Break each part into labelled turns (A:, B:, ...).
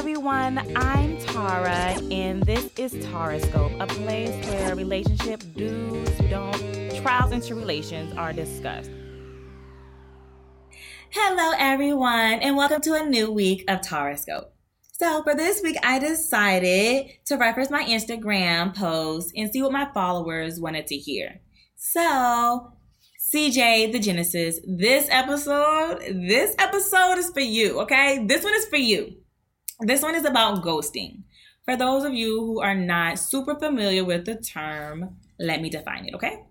A: everyone. I'm Tara, and this is Tarascope, a place where relationship do's, don't, trials, and tribulations are discussed.
B: Hello, everyone, and welcome to a new week of Tarascope. So, for this week, I decided to reference my Instagram post and see what my followers wanted to hear. So, CJ, the Genesis, this episode, this episode is for you, okay? This one is for you. This one is about ghosting. For those of you who are not super familiar with the term, let me define it, okay?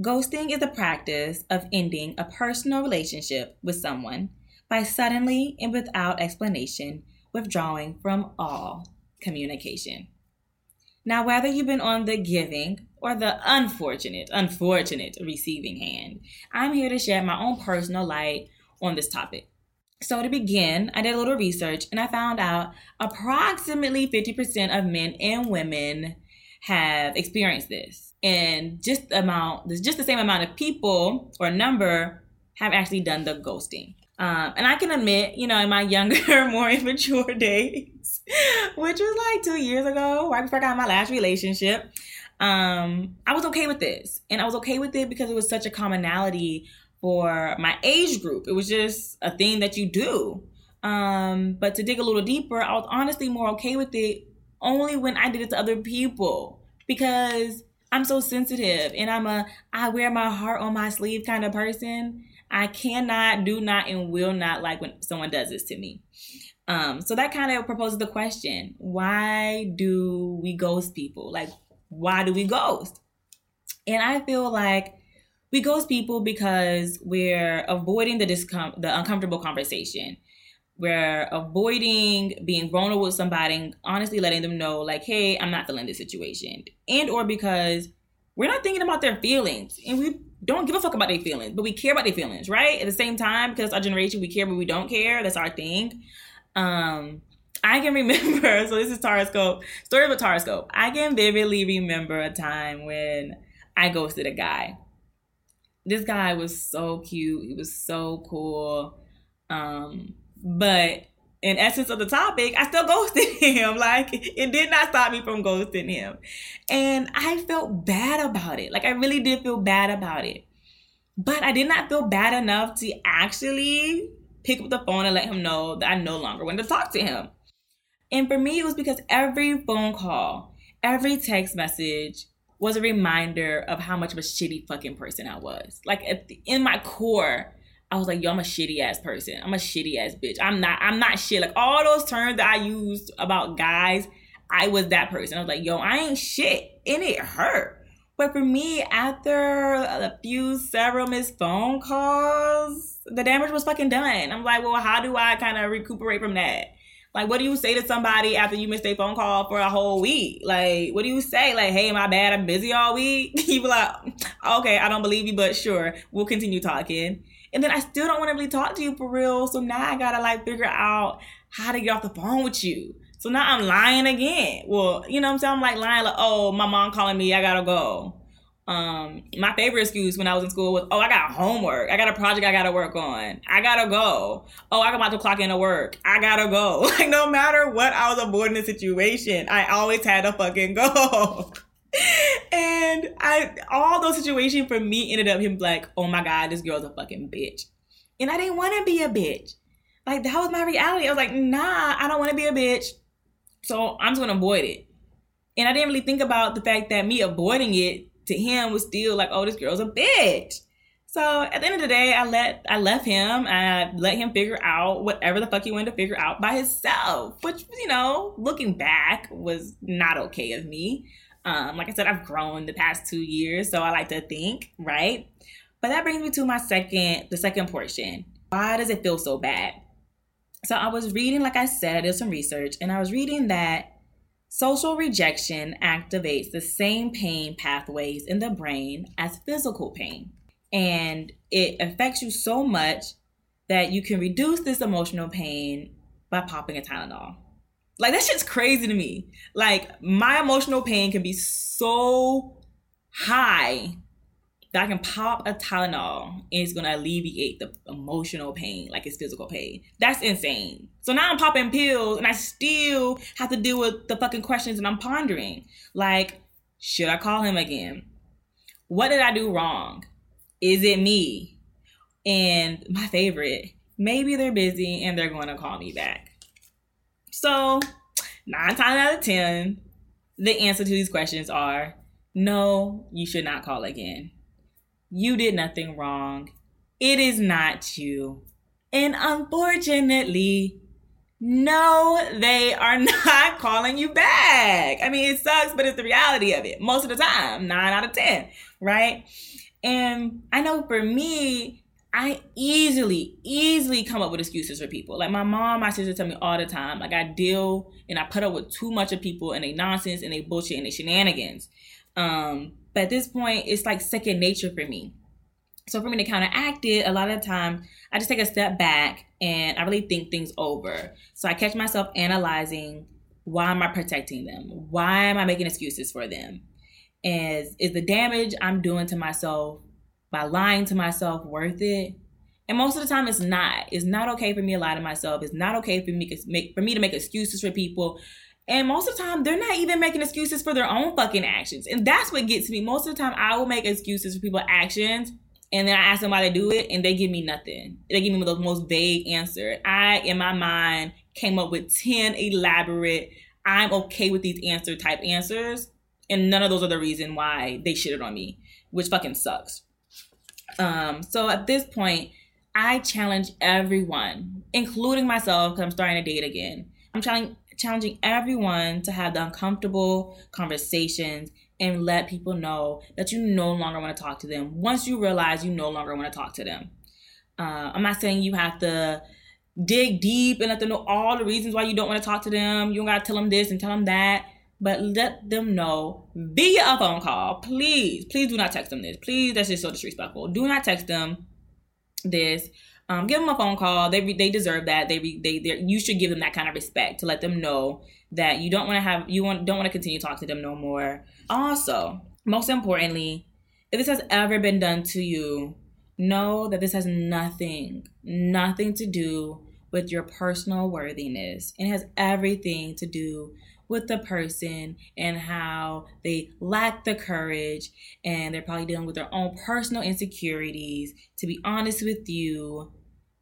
B: Ghosting is the practice of ending a personal relationship with someone by suddenly and without explanation withdrawing from all communication. Now, whether you've been on the giving or the unfortunate, unfortunate receiving hand, I'm here to share my own personal light on this topic. So, to begin, I did a little research and I found out approximately 50% of men and women have experienced this. And just the amount, there's just the same amount of people or number have actually done the ghosting. Um, and I can admit, you know, in my younger, more immature days, which was like two years ago, right before I got my last relationship, um, I was okay with this. And I was okay with it because it was such a commonality for my age group. It was just a thing that you do. Um, but to dig a little deeper, I was honestly more okay with it only when I did it to other people because I'm so sensitive and I'm a I wear my heart on my sleeve kind of person. I cannot, do not, and will not like when someone does this to me. Um, so that kind of proposes the question: Why do we ghost people? Like, why do we ghost? And I feel like we ghost people because we're avoiding the discom- the uncomfortable conversation. We're avoiding being vulnerable with somebody and honestly letting them know, like, hey, I'm not feeling this situation. And or because we're not thinking about their feelings. And we don't give a fuck about their feelings, but we care about their feelings, right? At the same time, because our generation, we care, but we don't care. That's our thing. Um, I can remember, so this is Tarascope, story of a Tarascope. I can vividly remember a time when I ghosted a guy this guy was so cute. He was so cool. Um, but in essence of the topic, I still ghosted him. Like it did not stop me from ghosting him. And I felt bad about it. Like I really did feel bad about it. But I did not feel bad enough to actually pick up the phone and let him know that I no longer wanted to talk to him. And for me, it was because every phone call, every text message, was a reminder of how much of a shitty fucking person I was. Like the, in my core, I was like, yo, I'm a shitty ass person. I'm a shitty ass bitch. I'm not, I'm not shit. Like all those terms that I used about guys, I was that person. I was like, yo, I ain't shit. And it hurt. But for me, after a few several missed phone calls, the damage was fucking done. I'm like, well, how do I kind of recuperate from that? Like, what do you say to somebody after you missed a phone call for a whole week? Like, what do you say? Like, hey, my bad, I'm busy all week. you be like, okay, I don't believe you, but sure, we'll continue talking. And then I still don't want to really talk to you for real. So now I gotta like figure out how to get off the phone with you. So now I'm lying again. Well, you know what I'm saying? I'm like lying like, oh, my mom calling me, I gotta go. Um, my favorite excuse when I was in school was, oh, I got homework. I got a project I gotta work on. I gotta go. Oh, I'm about to clock into work. I gotta go. Like, no matter what I was avoiding the situation, I always had to fucking go. and I, all those situations for me ended up him like, oh my God, this girl's a fucking bitch. And I didn't want to be a bitch. Like, that was my reality. I was like, nah, I don't want to be a bitch. So I'm just gonna avoid it. And I didn't really think about the fact that me avoiding it to him was still like, oh, this girl's a bitch. So at the end of the day, I let I left him. I let him figure out whatever the fuck he wanted to figure out by himself. Which you know, looking back, was not okay of me. Um, like I said, I've grown the past two years, so I like to think, right? But that brings me to my second, the second portion. Why does it feel so bad? So I was reading, like I said, I did some research, and I was reading that Social rejection activates the same pain pathways in the brain as physical pain. And it affects you so much that you can reduce this emotional pain by popping a Tylenol. Like, that shit's crazy to me. Like, my emotional pain can be so high that I can pop a Tylenol it's gonna alleviate the emotional pain like it's physical pain. That's insane. So now I'm popping pills and I still have to deal with the fucking questions and I'm pondering. Like, should I call him again? What did I do wrong? Is it me? And my favorite, maybe they're busy and they're to call me back. So, nine times out of 10, the answer to these questions are no, you should not call again. You did nothing wrong. It is not you. And unfortunately, no, they are not calling you back. I mean, it sucks, but it's the reality of it most of the time, nine out of 10, right? And I know for me, I easily, easily come up with excuses for people. Like my mom, my sister tell me all the time, like I deal and I put up with too much of people and they nonsense and they bullshit and they shenanigans. Um, but at this point, it's like second nature for me. So for me to counteract it, a lot of the time I just take a step back and I really think things over. So I catch myself analyzing why am I protecting them? Why am I making excuses for them? And is the damage I'm doing to myself by lying to myself worth it? And most of the time, it's not. It's not okay for me to lie to myself. It's not okay for me to make for me to make excuses for people and most of the time, they're not even making excuses for their own fucking actions. And that's what gets me. Most of the time, I will make excuses for people's actions. And then I ask them why they do it, and they give me nothing. They give me the most vague answer. I, in my mind, came up with 10 elaborate, I'm okay with these answer type answers. And none of those are the reason why they shitted on me, which fucking sucks. Um, so at this point, I challenge everyone, including myself, because I'm starting to date again. I'm trying challenging everyone to have the uncomfortable conversations and let people know that you no longer want to talk to them once you realize you no longer want to talk to them. Uh, I'm not saying you have to dig deep and let them know all the reasons why you don't want to talk to them. You don't got to tell them this and tell them that. But let them know via a phone call. Please, please do not text them this. Please, that's just so disrespectful. Do not text them this. Um, give them a phone call. They they deserve that. They they they you should give them that kind of respect to let them know that you don't want to have you want don't want to continue talking to them no more. Also, most importantly, if this has ever been done to you, know that this has nothing nothing to do with your personal worthiness. It has everything to do with the person and how they lack the courage and they're probably dealing with their own personal insecurities to be honest with you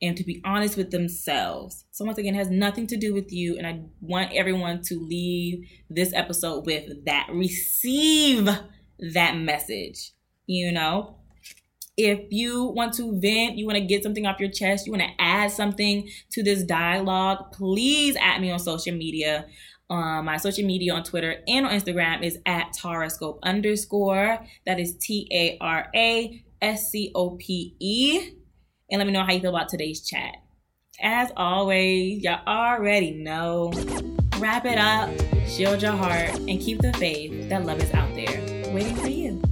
B: and to be honest with themselves. So, once again, has nothing to do with you. And I want everyone to leave this episode with that. Receive that message. You know, if you want to vent, you want to get something off your chest, you want to add something to this dialogue, please add me on social media. Um, my social media on Twitter and on Instagram is at Tarascope underscore. That is T A R A S C O P E and let me know how you feel about today's chat. As always, y'all already know. Wrap it up, shield your heart, and keep the faith that love is out there waiting for you.